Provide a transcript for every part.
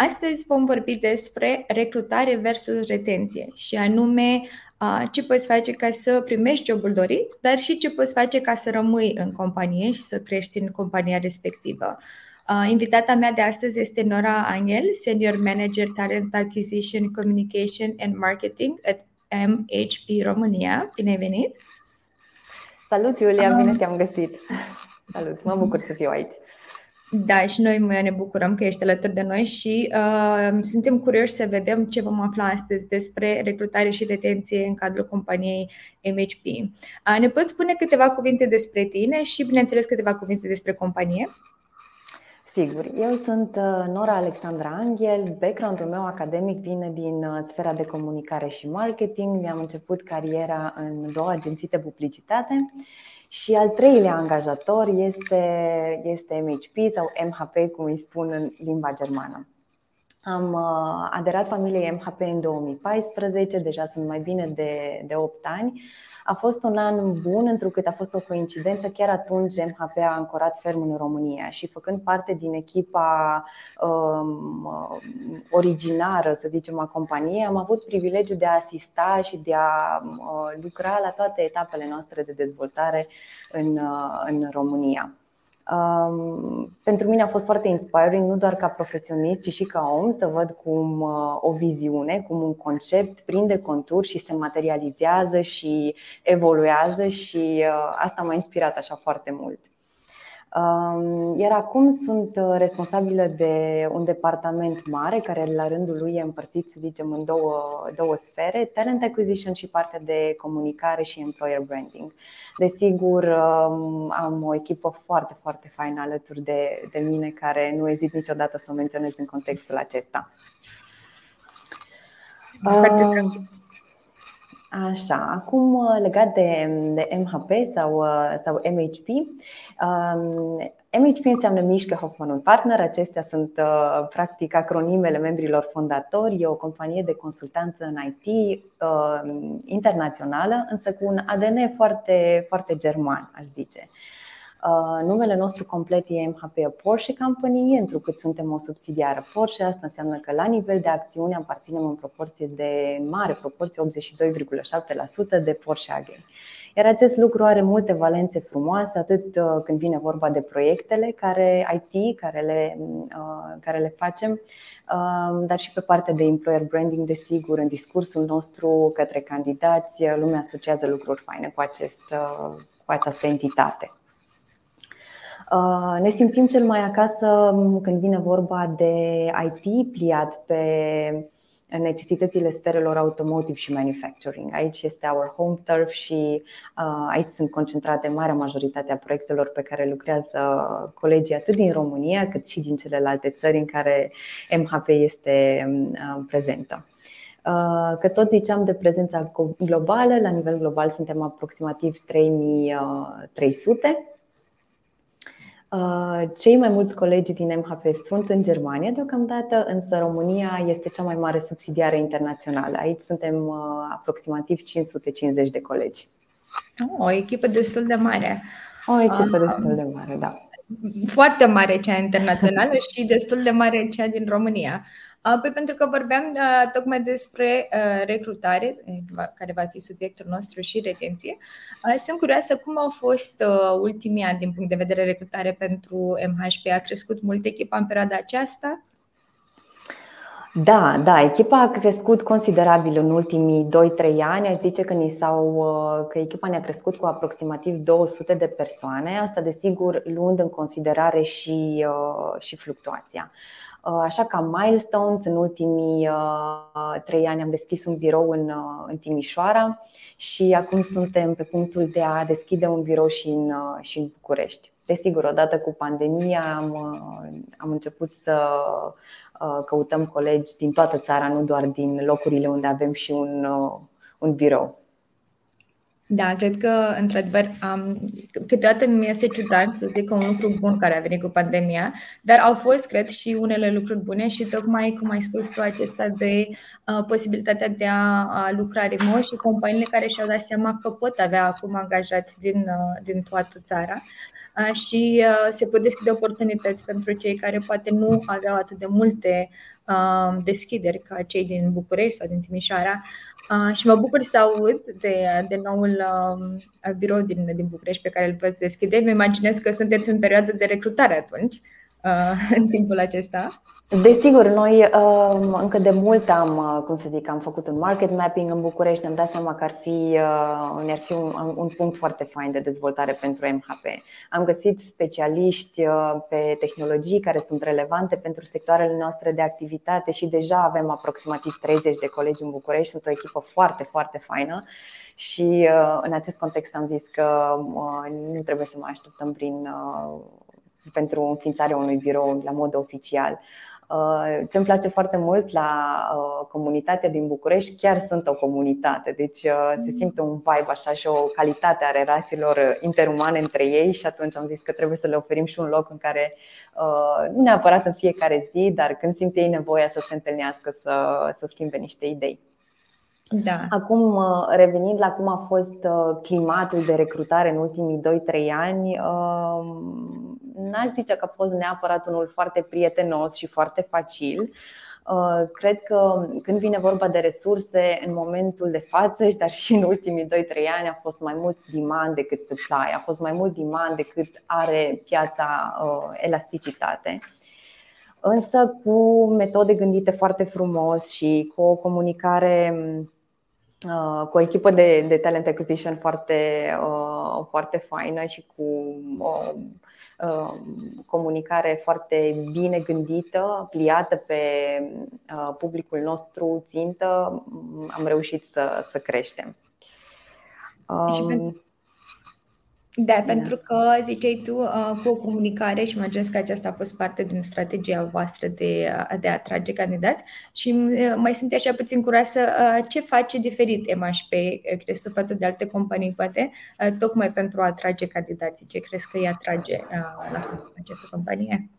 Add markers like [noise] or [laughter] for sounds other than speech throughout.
Astăzi vom vorbi despre recrutare versus retenție și anume ce poți face ca să primești jobul dorit, dar și ce poți face ca să rămâi în companie și să crești în compania respectivă. Invitata mea de astăzi este Nora Angel, Senior Manager Talent Acquisition, Communication and Marketing at MHP România. Bine ai venit! Salut, Iulia! Bine te-am găsit! Salut! Mă bucur să fiu aici! Da, și noi ne bucurăm că ești alături de noi și uh, suntem curioși să vedem ce vom afla astăzi despre recrutare și retenție în cadrul companiei MHP. Uh, ne poți spune câteva cuvinte despre tine și, bineînțeles, câteva cuvinte despre companie? Sigur, eu sunt uh, Nora Alexandra Angel, background-ul meu academic vine din uh, sfera de comunicare și marketing, mi-am început cariera în două agenții de publicitate și al treilea angajator este, este MHP sau MHP, cum îi spun în limba germană. Am uh, aderat familiei MHP în 2014, deja sunt mai bine de, de 8 ani. A fost un an bun, întrucât a fost o coincidență. Chiar atunci MHP a ancorat ferm în România și făcând parte din echipa um, originară, să zicem, a companiei, am avut privilegiul de a asista și de a uh, lucra la toate etapele noastre de dezvoltare în, uh, în România. Um, pentru mine a fost foarte inspiring, nu doar ca profesionist, ci și ca om, să văd cum uh, o viziune, cum un concept prinde contur și se materializează și evoluează și uh, asta m-a inspirat așa foarte mult. Iar acum sunt uh, responsabilă de un departament mare care la rândul lui e împărțit, să zicem, în două, două sfere, talent acquisition și partea de comunicare și employer branding. Desigur, um, am o echipă foarte, foarte faină alături de, de mine care nu ezit niciodată să o menționez în contextul acesta. Așa, acum uh, legat de, de MHP sau, uh, sau MHP, um, MHP înseamnă Mișcă Hoffman Partner, acestea sunt uh, practic acronimele membrilor fondatori, e o companie de consultanță în IT internațională, însă cu un ADN foarte, foarte german, aș zice. Uh, numele nostru complet e MHP Porsche Company, întrucât suntem o subsidiară Porsche. Asta înseamnă că la nivel de acțiune aparținem în proporție de mare proporție, 82,7% de Porsche AG. Iar acest lucru are multe valențe frumoase, atât uh, când vine vorba de proiectele care IT, care le, uh, care le facem, dar și pe partea de employer branding, desigur, în discursul nostru către candidați, lumea asociază lucruri faine cu, acest, cu această entitate. Uh, ne simțim cel mai acasă când vine vorba de IT pliat pe necesitățile sferelor automotive și manufacturing. Aici este our home turf și uh, aici sunt concentrate marea majoritate a proiectelor pe care lucrează colegii atât din România cât și din celelalte țări în care MHP este uh, prezentă. Că tot ziceam de prezența globală, la nivel global suntem aproximativ 3300 Uh, cei mai mulți colegi din MHP sunt în Germania deocamdată, însă România este cea mai mare subsidiară internațională. Aici suntem uh, aproximativ 550 de colegi. Oh, o echipă destul de mare. O echipă uh, destul de mare, da. Foarte mare cea internațională și destul de mare cea din România. Păi pentru că vorbeam uh, tocmai despre uh, recrutare, care va fi subiectul nostru și retenție. Uh, sunt curioasă cum au fost ultimii ani din punct de vedere recrutare pentru MHP. A crescut mult echipa în perioada aceasta? Da, da, echipa a crescut considerabil în ultimii 2-3 ani. Aș zice că, ni s-au, că echipa ne-a crescut cu aproximativ 200 de persoane, asta desigur luând în considerare și, și fluctuația. Uh, așa ca milestones, în ultimii uh, trei ani am deschis un birou în, uh, în Timișoara și acum suntem pe punctul de a deschide un birou și în, și în București. Desigur, odată cu pandemia am, am început să căutăm colegi din toată țara, nu doar din locurile unde avem și un, un birou. Da, cred că, într-adevăr, um, câteodată mi este ciudat să zic că un lucru bun care a venit cu pandemia, dar au fost, cred, și unele lucruri bune și tocmai, cum ai spus tu, acesta de uh, posibilitatea de a, a lucra remote și companiile care și-au dat seama că pot avea acum angajați din, uh, din toată țara uh, și uh, se pot deschide oportunități pentru cei care poate nu aveau atât de multe uh, deschideri ca cei din București sau din Timișoara Uh, și mă bucur să aud de, de noul uh, birou din, din București pe care îl veți deschide. Mă imaginez că sunteți în perioadă de recrutare atunci, uh, [laughs] în timpul acesta. Desigur, noi um, încă de mult am, uh, cum să zic, am făcut un market mapping în București, ne-am dat seama că ar fi, uh, ar fi un, un punct foarte fain de dezvoltare pentru MHP. Am găsit specialiști uh, pe tehnologii care sunt relevante pentru sectoarele noastre de activitate și deja avem aproximativ 30 de colegi în București, sunt o echipă foarte, foarte faină și în acest context am zis că nu trebuie să mai așteptăm prin pentru înființarea unui birou la mod oficial. Uh, ce îmi place foarte mult la uh, comunitatea din București, chiar sunt o comunitate, deci uh, se mm. simte un vibe așa și o calitate a relațiilor interumane între ei și atunci am zis că trebuie să le oferim și un loc în care, nu neapărat în fiecare zi, dar când simt ei nevoia să se întâlnească, să, să schimbe niște idei. Da. Acum, revenind la cum a fost climatul de recrutare în ultimii 2-3 ani, n-aș zice că a fost neapărat unul foarte prietenos și foarte facil. Uh, cred că când vine vorba de resurse, în momentul de față, dar și în ultimii 2-3 ani, a fost mai mult demand decât supply, a fost mai mult demand decât are piața uh, elasticitate. Însă cu metode gândite foarte frumos și cu o comunicare uh, cu o echipă de, de talent acquisition foarte, foarte faină și cu o Um, comunicare foarte bine gândită, pliată pe uh, publicul nostru țintă, am reușit să, să creștem. Um, da, da, pentru că ziceai tu uh, cu o comunicare și mă gândesc că aceasta a fost parte din strategia voastră de, uh, de a atrage candidați și uh, mai sunt așa puțin curioasă uh, ce face diferit MHP, uh, crezi tu, față de alte companii, poate, uh, tocmai pentru a atrage candidații, ce crezi că îi atrage uh, la această companie?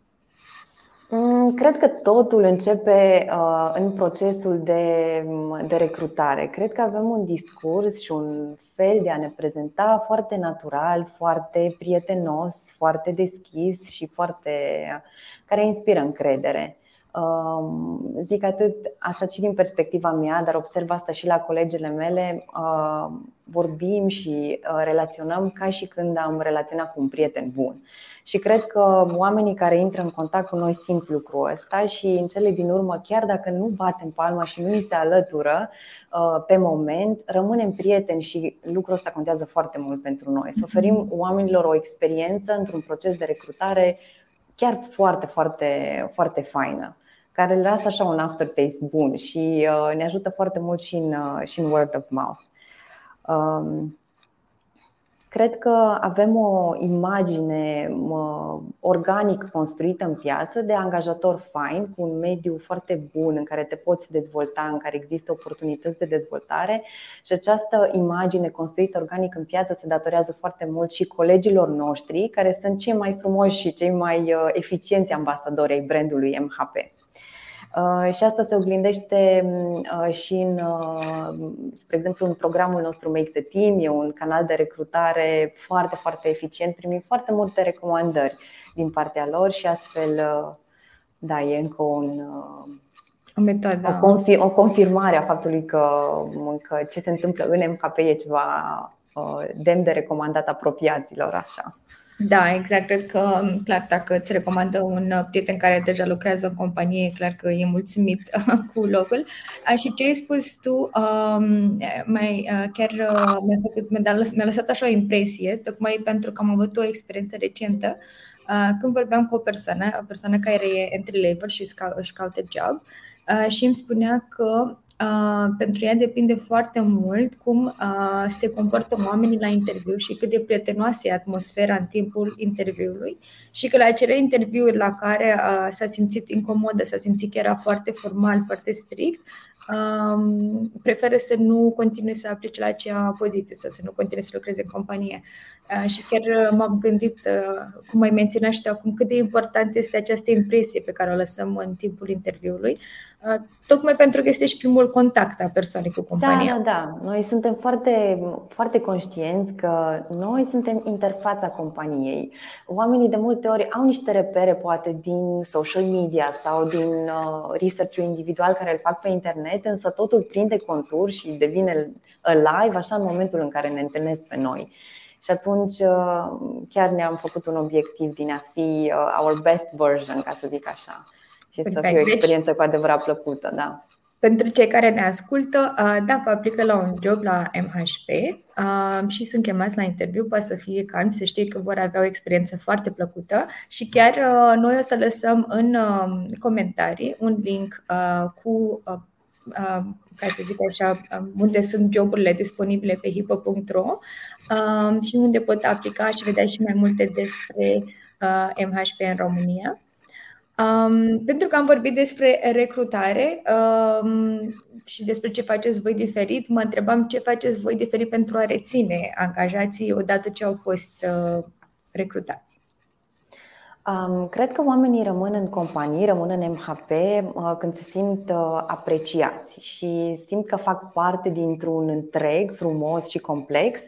Mm, cred că totul începe uh, în procesul de, de recrutare. Cred că avem un discurs și un fel de a ne prezenta foarte natural, foarte prietenos, foarte deschis și foarte care inspiră încredere. Um, zic atât, asta și din perspectiva mea, dar observ asta și la colegele mele. Uh, vorbim și uh, relaționăm ca și când am relaționat cu un prieten bun. Și cred că oamenii care intră în contact cu noi simt lucrul ăsta și în cele din urmă, chiar dacă nu batem palma și nu ni se alătură uh, pe moment, rămânem prieteni și lucrul ăsta contează foarte mult pentru noi. Să oferim oamenilor o experiență într-un proces de recrutare chiar foarte, foarte, foarte faină care le lasă așa un aftertaste bun și uh, ne ajută foarte mult și în, uh, și în word of mouth. Um, Cred că avem o imagine organic construită în piață de angajator fain, cu un mediu foarte bun în care te poți dezvolta, în care există oportunități de dezvoltare și această imagine construită organic în piață se datorează foarte mult și colegilor noștri, care sunt cei mai frumoși și cei mai uh, eficienți ambasadori ai brandului MHP. Uh, și asta se oglindește uh, și în, uh, spre exemplu, în programul nostru Make the Team, e un canal de recrutare foarte, foarte eficient, primim foarte multe recomandări din partea lor și astfel, da, e încă un, o metodă. O, confir- o confirmare a faptului că, că ce se întâmplă în MHP e ceva demn de recomandat apropiaților, așa. Da, exact. Cred că, clar, dacă îți recomandă un prieten care deja lucrează în companie, e clar că e mulțumit [laughs] cu locul. Și ce ai spus tu, mai, chiar mi-a, făcut, mi-a lăsat așa o impresie, tocmai pentru că am avut o experiență recentă când vorbeam cu o persoană, o persoană care e entry level și își caută job și îmi spunea că Uh, pentru ea depinde foarte mult cum uh, se comportă oamenii la interviu și cât de prietenoasă e atmosfera în timpul interviului și că la acele interviuri la care uh, s-a simțit incomodă, s-a simțit că era foarte formal, foarte strict, um, preferă să nu continue să aplice la acea poziție sau să nu continue să lucreze în companie. Uh, și chiar uh, m-am gândit, uh, cum ai menționat și acum, cât de important este această impresie pe care o lăsăm în timpul interviului, tocmai pentru că este și primul contact a persoanei cu compania. Da, da, da. Noi suntem foarte, foarte conștienți că noi suntem interfața companiei. Oamenii de multe ori au niște repere, poate din social media sau din research-ul individual care îl fac pe internet, însă totul prinde contur și devine live așa în momentul în care ne întâlnesc pe noi. Și atunci uh, chiar ne-am făcut un obiectiv din a fi uh, our best version, ca să zic așa. Și Perfect. să fie o deci, experiență cu adevărat plăcută, da. Pentru cei care ne ascultă, uh, dacă aplică la un job la MHP și sunt chemați la interviu, poate să fie calm, să știe că vor avea o experiență foarte plăcută și chiar noi o să lăsăm în comentarii un link cu ca să zic așa, unde sunt joburile disponibile pe hipo.ro um, și unde pot aplica și vedea și mai multe despre uh, MHP în România. Um, pentru că am vorbit despre recrutare um, și despre ce faceți voi diferit, mă întrebam ce faceți voi diferit pentru a reține angajații odată ce au fost uh, recrutați. Um, cred că oamenii rămân în companii, rămân în MHP uh, când se simt uh, apreciați și simt că fac parte dintr-un întreg frumos și complex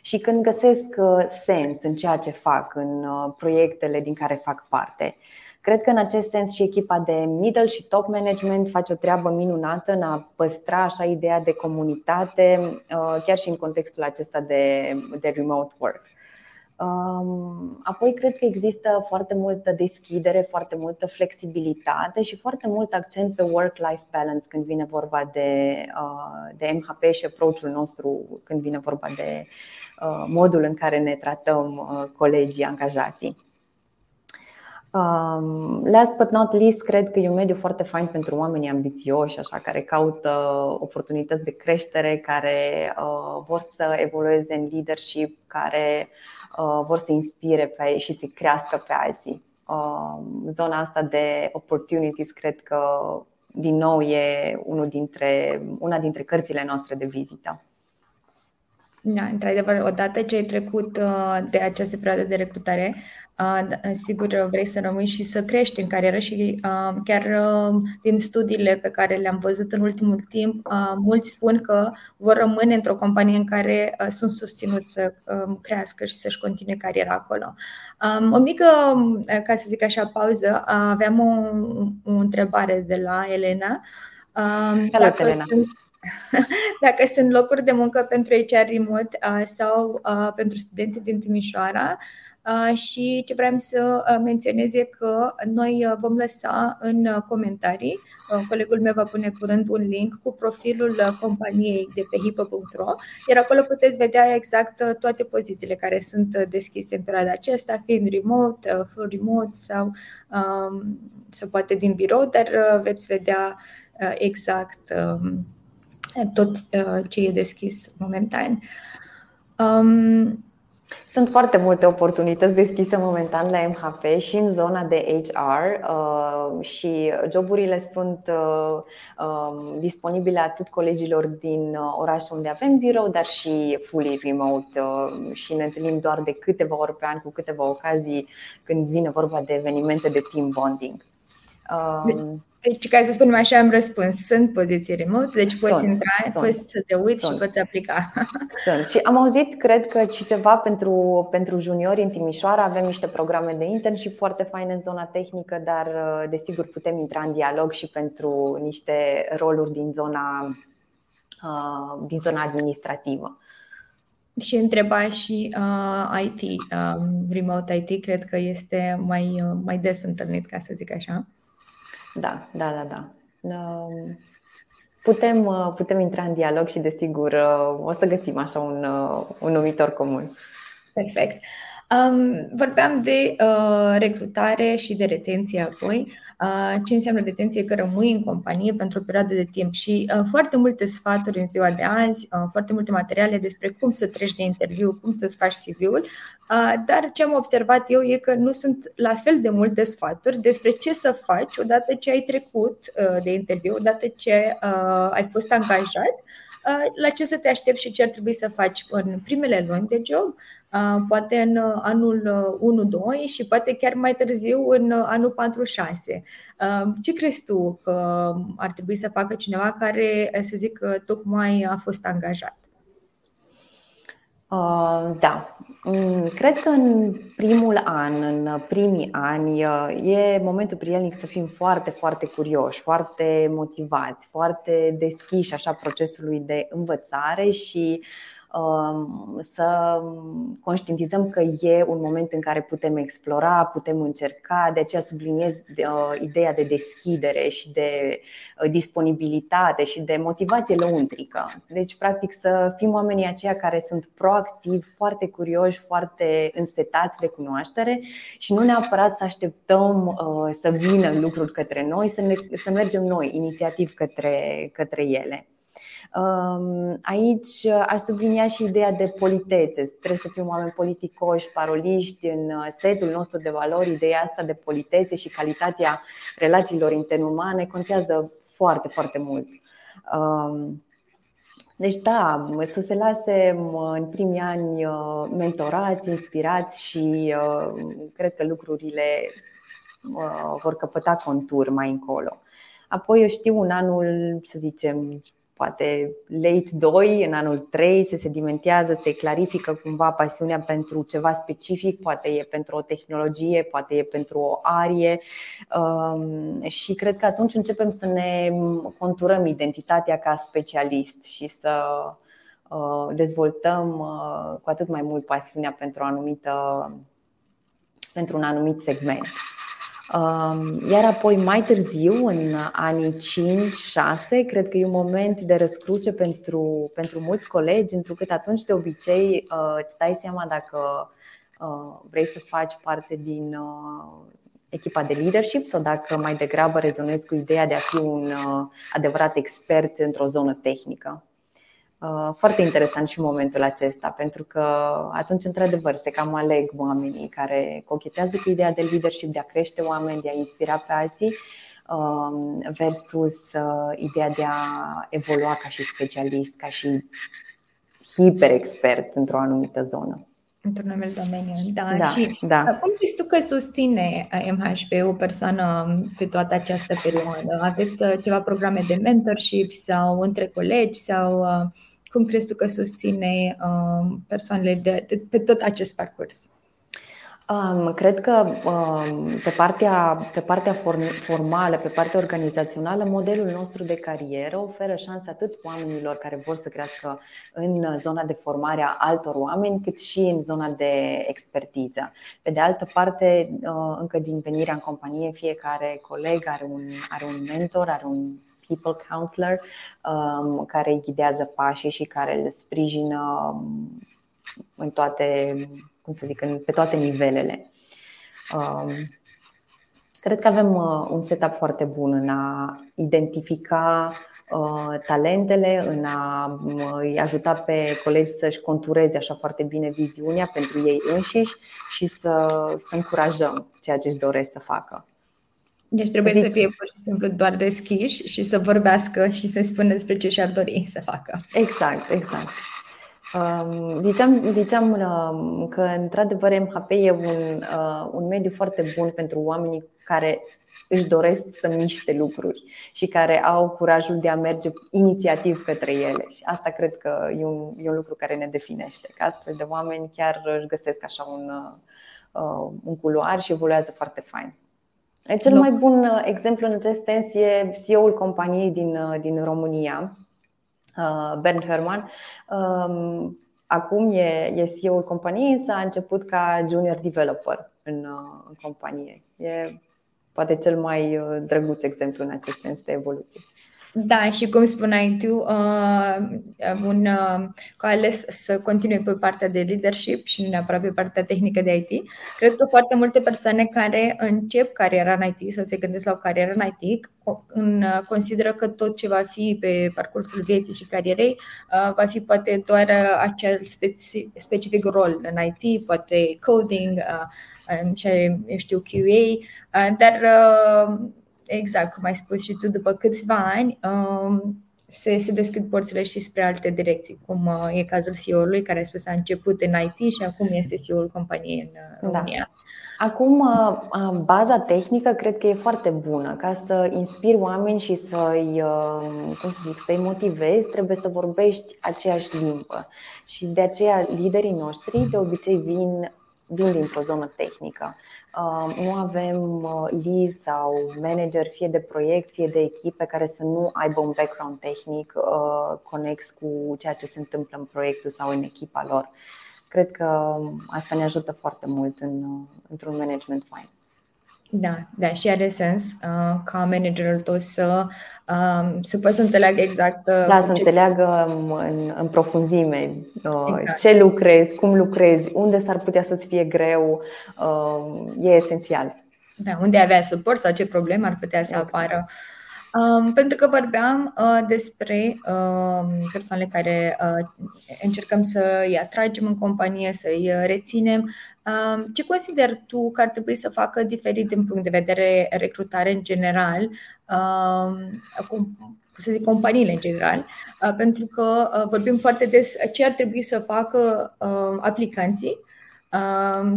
și când găsesc uh, sens în ceea ce fac, în uh, proiectele din care fac parte. Cred că în acest sens și echipa de middle și top management face o treabă minunată în a păstra așa ideea de comunitate, uh, chiar și în contextul acesta de, de remote work. Um, apoi cred că există foarte multă deschidere, foarte multă flexibilitate și foarte mult accent pe work-life balance când vine vorba de, uh, de MHP și approach-ul nostru când vine vorba de uh, modul în care ne tratăm uh, colegii, angajații. Um, last but not least, cred că e un mediu foarte fain pentru oamenii ambițioși, așa, care caută oportunități de creștere, care uh, vor să evolueze în leadership, care Uh, vor să inspire pe și să crească pe alții. Uh, zona asta de opportunities cred că din nou e unul dintre, una dintre cărțile noastre de vizită. Da, într-adevăr, odată ce ai trecut uh, de această perioadă de recrutare, da, sigur vrei să rămâi și să crești în carieră și chiar din studiile pe care le-am văzut în ultimul timp, mulți spun că vor rămâne într-o companie în care sunt susținuți să um, crească și să-și continue cariera acolo. O mică, ca să zic așa, pauză, aveam o, o întrebare de la Elena. Salut, dacă Elena! Sunt, [laughs] dacă sunt locuri de muncă pentru HR remote sau pentru studenții din Timișoara, Uh, și ce vreau să uh, menționez e că noi uh, vom lăsa în comentarii, colegul meu va pune curând un link cu profilul companiei de pe hipo.ro, iar acolo puteți vedea exact toate pozițiile care sunt deschise în perioada aceasta, fiind remote, full remote sau, um, sau poate din birou, dar veți vedea exact um, tot ce e deschis momentan. Um, sunt foarte multe oportunități deschise momentan la MHP și în zona de HR uh, și joburile sunt uh, um, disponibile atât colegilor din uh, orașul unde avem birou, dar și fully remote și ne întâlnim doar de câteva ori pe an cu câteva ocazii când vine vorba de evenimente de team bonding. Um, deci, ca să spunem așa, am răspuns. Sunt poziții remote, deci poți sunt, intra, sunt, poți să te uiți sunt. și poți aplica. [laughs] Sunt. Și am auzit, cred că și ceva pentru, pentru juniori în Timișoara. Avem niște programe de internship foarte faine în zona tehnică, dar uh, desigur putem intra în dialog și pentru niște roluri din zona, uh, din zona administrativă. Și întreba și uh, IT, uh, remote IT, cred că este mai, uh, mai des întâlnit, ca să zic așa. Da, da, da, da. Um, putem, uh, putem intra în dialog și, desigur, uh, o să găsim așa un, uh, un numitor comun. Perfect. Um, vorbeam de uh, recrutare și de retenție apoi. Uh, ce înseamnă retenție? Că rămâi în companie pentru o perioadă de timp și uh, foarte multe sfaturi în ziua de azi, uh, foarte multe materiale despre cum să treci de interviu, cum să-ți faci CV-ul, uh, dar ce am observat eu e că nu sunt la fel de multe sfaturi despre ce să faci odată ce ai trecut uh, de interviu, odată ce uh, ai fost angajat la ce să te aștepți și ce ar trebui să faci în primele luni de job, poate în anul 1-2 și poate chiar mai târziu în anul 4-6. Ce crezi tu că ar trebui să facă cineva care, să zic, tocmai a fost angajat? Uh, da, mm, cred că în primul an, în primii ani, e momentul prielnic să fim foarte, foarte curioși, foarte motivați, foarte deschiși așa procesului de învățare și uh, Um, să conștientizăm că e un moment în care putem explora, putem încerca, de aceea subliniez uh, ideea de deschidere și de uh, disponibilitate și de motivație lăuntrică. Deci, practic, să fim oamenii aceia care sunt proactivi, foarte curioși, foarte însetați de cunoaștere și nu neapărat să așteptăm uh, să vină lucruri către noi, să, ne, să mergem noi inițiativ către, către ele. Aici aș sublinia și ideea de politețe. Trebuie să fim oameni politicoși, paroliști în uh, setul nostru de valori. Ideea asta de politețe și calitatea relațiilor interumane contează foarte, foarte mult. Deci da, să se lase în primii ani uh, mentorați, inspirați și uh, cred că lucrurile vor căpăta contur mai încolo. Apoi eu știu un anul, să zicem, poate late 2, în anul 3 se sedimentează, se clarifică cumva pasiunea pentru ceva specific, poate e pentru o tehnologie, poate e pentru o arie um, și cred că atunci începem să ne conturăm identitatea ca specialist și să uh, dezvoltăm uh, cu atât mai mult pasiunea pentru, o anumită, pentru un anumit segment. Iar apoi, mai târziu, în anii 5-6, cred că e un moment de răscruce pentru, pentru mulți colegi, întrucât atunci, de obicei, uh, îți dai seama dacă uh, vrei să faci parte din uh, echipa de leadership sau dacă mai degrabă rezonezi cu ideea de a fi un adevărat expert într-o zonă tehnică. Uh, foarte interesant și momentul acesta, pentru că atunci, într-adevăr, se cam aleg oamenii care cochetează cu ideea de leadership, de a crește oameni, de a inspira pe alții, um, versus uh, ideea de a evolua ca și specialist, ca și hiper-expert într-o anumită zonă. Într-un anumit domeniu, da. da și da. cum crezi tu că susține MHP o persoană pe toată această perioadă? Aveți uh, ceva programe de mentorship sau între colegi sau cum crezi tu că susține uh, persoanele de, de, pe tot acest parcurs? Um, cred că um, pe partea, pe partea formală, pe partea organizațională, modelul nostru de carieră oferă șanse atât oamenilor care vor să crească în zona de formare a altor oameni, cât și în zona de expertiză. Pe de altă parte, uh, încă din venirea în companie, fiecare coleg are un, are un mentor, are un people counselor um, care îi ghidează pașii și care îl sprijină um, în toate, cum să zic, pe toate nivelele. Um, cred că avem uh, un setup foarte bun în a identifica uh, talentele, în a uh, îi ajuta pe colegi să-și contureze așa foarte bine viziunea pentru ei înșiși și să, să încurajăm ceea ce își doresc să facă. Deci trebuie Zic. să fie pur și simplu doar deschiși și să vorbească și să spună despre ce și-ar dori să facă. Exact, exact. Um, ziceam, ziceam um, că, într-adevăr, MHP e un, uh, un mediu foarte bun pentru oamenii care își doresc să miște lucruri și care au curajul de a merge inițiativ către ele. Și asta cred că e un, e un lucru care ne definește. Că astfel de oameni chiar își găsesc așa un, uh, un culoar și evoluează foarte fain. Cel mai bun uh, exemplu în acest sens e CEO-ul companiei din, uh, din România, uh, Bernd Herman. Um, acum e, e CEO-ul companiei, însă a început ca junior developer în, în companie. E poate cel mai drăguț exemplu în acest sens de evoluție. Da, și cum spuneai tu, uh, un, uh, că ales să continui pe partea de leadership și nu neapărat pe partea tehnică de IT. Cred că foarte multe persoane care încep cariera în IT sau se gândesc la o carieră în IT în, uh, consideră că tot ce va fi pe parcursul vieții și carierei uh, va fi poate doar uh, acel specific, specific rol în IT, poate coding, uh, ce știu QA, uh, dar uh, exact cum ai spus și tu, după câțiva ani um, se, se deschid porțile și spre alte direcții, cum uh, e cazul CEO-ului care a spus a început în IT și acum este CEO-ul companiei în uh, da. România. Da. Acum, uh, baza tehnică cred că e foarte bună. Ca să inspiri oameni și să-i, cum să zic, să-i motivezi, trebuie să vorbești aceeași limbă. Și de aceea liderii noștri de obicei vin vin dintr-o zonă tehnică. Uh, nu avem uh, lead sau manager, fie de proiect, fie de echipe, care să nu aibă un background tehnic uh, conex cu ceea ce se întâmplă în proiectul sau în echipa lor. Cred că asta ne ajută foarte mult în, într-un management fain. Da, da, și are sens uh, ca managerul tău să, uh, să poată să înțeleagă exact. Uh, da, să ce... înțeleagă în, în profunzime uh, exact. ce lucrezi, cum lucrezi, unde s-ar putea să-ți fie greu, uh, e esențial. Da, unde avea suport sau ce probleme ar putea să exact. apară. Um, pentru că vorbeam uh, despre uh, persoanele care uh, încercăm să îi atragem în companie, să îi uh, reținem. Uh, ce consider tu că ar trebui să facă diferit din punct de vedere recrutare în general, uh, cum, să zic, companiile în general, uh, pentru că uh, vorbim foarte des ce ar trebui să facă uh, aplicanții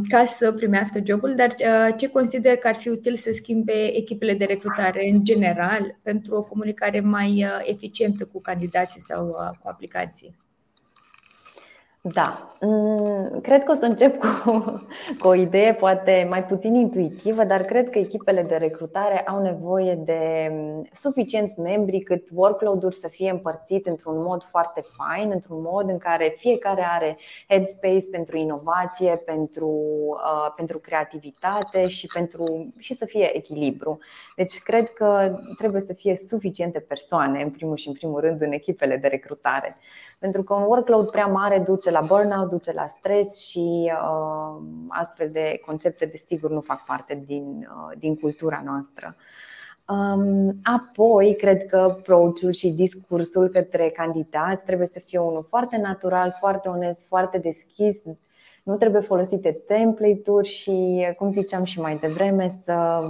ca să primească jobul, dar uh, ce consider că ar fi util să schimbe echipele de recrutare în general pentru o comunicare mai uh, eficientă cu candidații sau uh, cu aplicații? Da, mm, cred că o să încep cu, cu o idee poate mai puțin intuitivă, dar cred că echipele de recrutare au nevoie de mm, suficienți membri cât workload-uri să fie împărțit într-un mod foarte fain, într-un mod în care fiecare are headspace pentru inovație, pentru, uh, pentru creativitate și, pentru, și să fie echilibru. Deci cred că trebuie să fie suficiente persoane, în primul și în primul rând, în echipele de recrutare. Pentru că un workload prea mare duce la burnout, duce la stres și uh, astfel de concepte, desigur, nu fac parte din, uh, din cultura noastră. Um, apoi, cred că approach și discursul către candidați trebuie să fie unul foarte natural, foarte onest, foarte deschis. Nu trebuie folosite template-uri și, cum ziceam și mai devreme, să,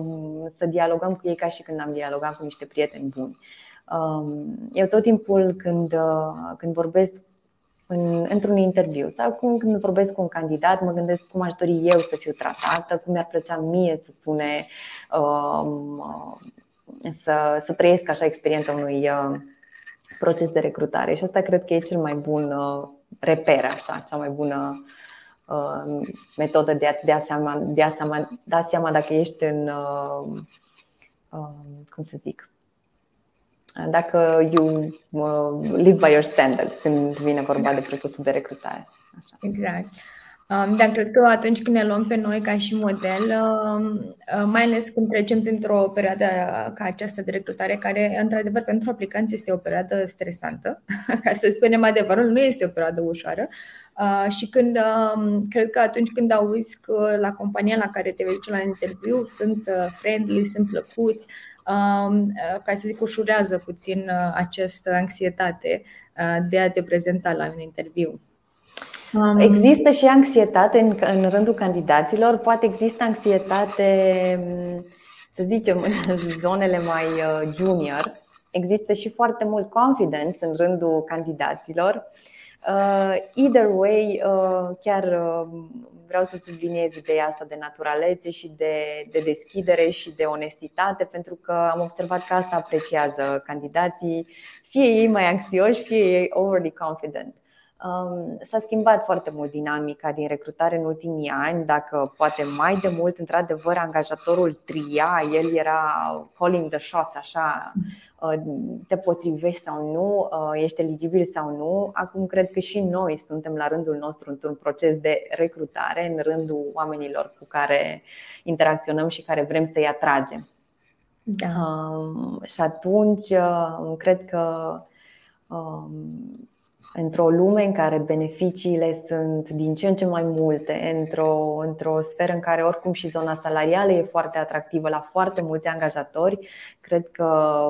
să dialogăm cu ei ca și când am dialogat cu niște prieteni buni. Um, eu tot timpul când, uh, când vorbesc în, într-un interviu sau când vorbesc cu un candidat, mă gândesc cum aș dori eu să fiu tratată, cum mi-ar plăcea mie să sune, um, uh, să, să trăiesc așa experiența unui uh, proces de recrutare. Și asta cred că e cel mai bun reper, așa, cea mai bună metodă de a-ți da seama, de a seama, da seama dacă ești în, cum să zic, dacă you uh, live by your standards când vine vorba de procesul de recrutare. Așa. Exact. Um, dar cred că atunci când ne luăm pe noi ca și model, um, uh, mai ales când trecem printr-o perioadă ca aceasta de recrutare, care, într-adevăr, pentru aplicanți este o perioadă stresantă, [laughs] ca să spunem adevărul, nu este o perioadă ușoară. Uh, și când, um, cred că atunci când auzi că la compania la care te vei duce la interviu sunt friendly, sunt plăcuți, Um, uh, ca să zic, ușurează puțin uh, această anxietate uh, de a te prezenta la un interviu. Um, există și anxietate în, în rândul candidaților, poate există anxietate, mm, să zicem, în [laughs] zonele mai junior. Există și foarte mult confidence în rândul candidaților. Either way, chiar vreau să subliniez ideea asta de naturalețe și de, de deschidere și de onestitate, pentru că am observat că asta apreciază candidații, fie ei mai anxioși, fie ei overly confident. Um, s-a schimbat foarte mult dinamica din recrutare în ultimii ani. Dacă poate mai de mult, într-adevăr, angajatorul tria, el era calling the shots, așa, uh, te potrivești sau nu, uh, ești eligibil sau nu. Acum cred că și noi suntem la rândul nostru într-un proces de recrutare în rândul oamenilor cu care interacționăm și care vrem să-i atragem. Da. Um, și atunci uh, cred că um, într-o lume în care beneficiile sunt din ce în ce mai multe, într-o, într-o sferă în care oricum și zona salarială e foarte atractivă la foarte mulți angajatori, cred că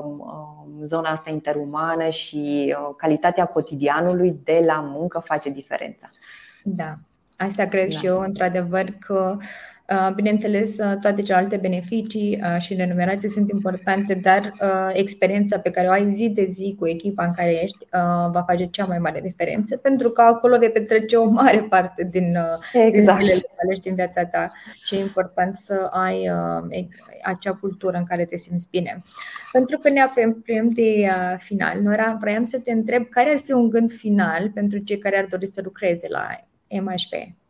um, zona asta interumană și uh, calitatea cotidianului de la muncă face diferența. Da, asta cred da. și eu, într-adevăr, că Uh, bineînțeles, uh, toate celelalte beneficii uh, și renumerații sunt importante, dar experiența pe care o ai zi de zi cu echipa în care ești va face cea mai mare diferență, pentru că acolo vei petrece o mare parte din, exact. din zilele tale și din viața ta și e important să ai acea cultură în care te simți bine. Pentru că ne apropiem de final, Nora, vreau să te întreb care ar fi un gând final pentru cei care ar dori să lucreze la MHP?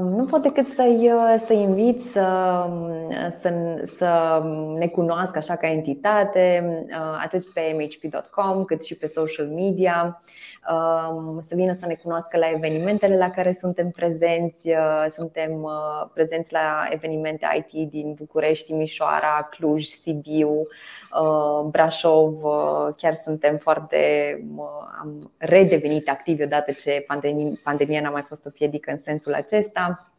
Nu pot decât să-i, să invit să, să, să ne cunoască așa ca entitate, atât pe mhp.com cât și pe social media, să vină să ne cunoască la evenimentele la care suntem prezenți. Suntem prezenți la evenimente IT din București, Timișoara, Cluj, Sibiu, Brașov. Chiar suntem foarte. am redevenit activi odată ce pandemia, pandemia n-a mai fost o piedică în sensul acesta acesta.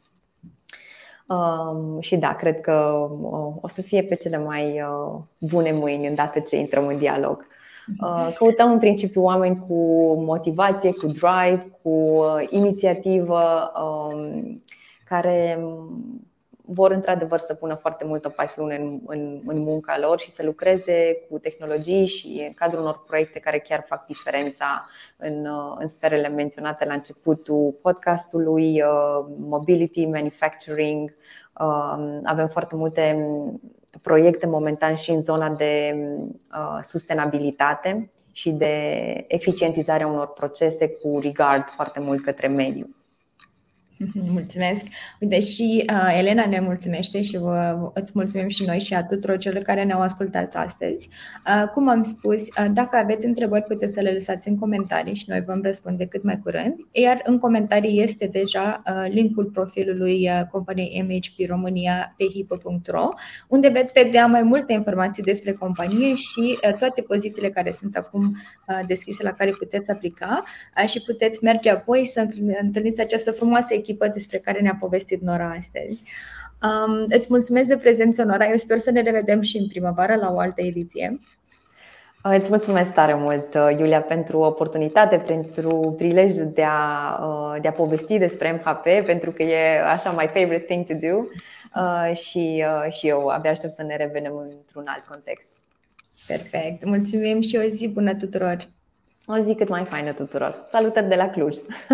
Um, și da, cred că uh, o să fie pe cele mai uh, bune mâini îndată ce intrăm în dialog. Uh, căutăm în principiu oameni cu motivație, cu drive, cu uh, inițiativă, um, care vor într-adevăr să pună foarte multă pasiune în, în, în munca lor și să lucreze cu tehnologii și în cadrul unor proiecte care chiar fac diferența în, în sferele menționate la începutul podcastului, uh, mobility, manufacturing. Uh, avem foarte multe proiecte momentan și în zona de uh, sustenabilitate și de eficientizarea unor procese cu regard foarte mult către mediu. [laughs] Mulțumesc! Uite, și uh, Elena ne mulțumește și vă, îți mulțumim și noi și a tuturor celor care ne-au ascultat astăzi. Uh, cum am spus, uh, dacă aveți întrebări, puteți să le lăsați în comentarii și noi vom răspunde cât mai curând. Iar în comentarii este deja uh, linkul profilului uh, companiei MHP România pe hipo.ro, unde veți vedea mai multe informații despre companie și uh, toate pozițiile care sunt acum uh, deschise la care puteți aplica uh, și puteți merge apoi să întâlniți această frumoasă echipă despre care ne-a povestit Nora astăzi. Um, îți mulțumesc de prezență, Nora. Eu sper să ne revedem și în primăvară la o altă ediție. Îți mulțumesc tare mult, Iulia, pentru oportunitate, pentru prilejul de a, uh, de a povesti despre MHP, pentru că e așa my favorite thing to do uh, și, uh, și eu abia aștept să ne revenim într-un alt context. Perfect. Mulțumim și o zi bună tuturor! O zi cât mai faină tuturor. Salutări de la Cluj! [laughs]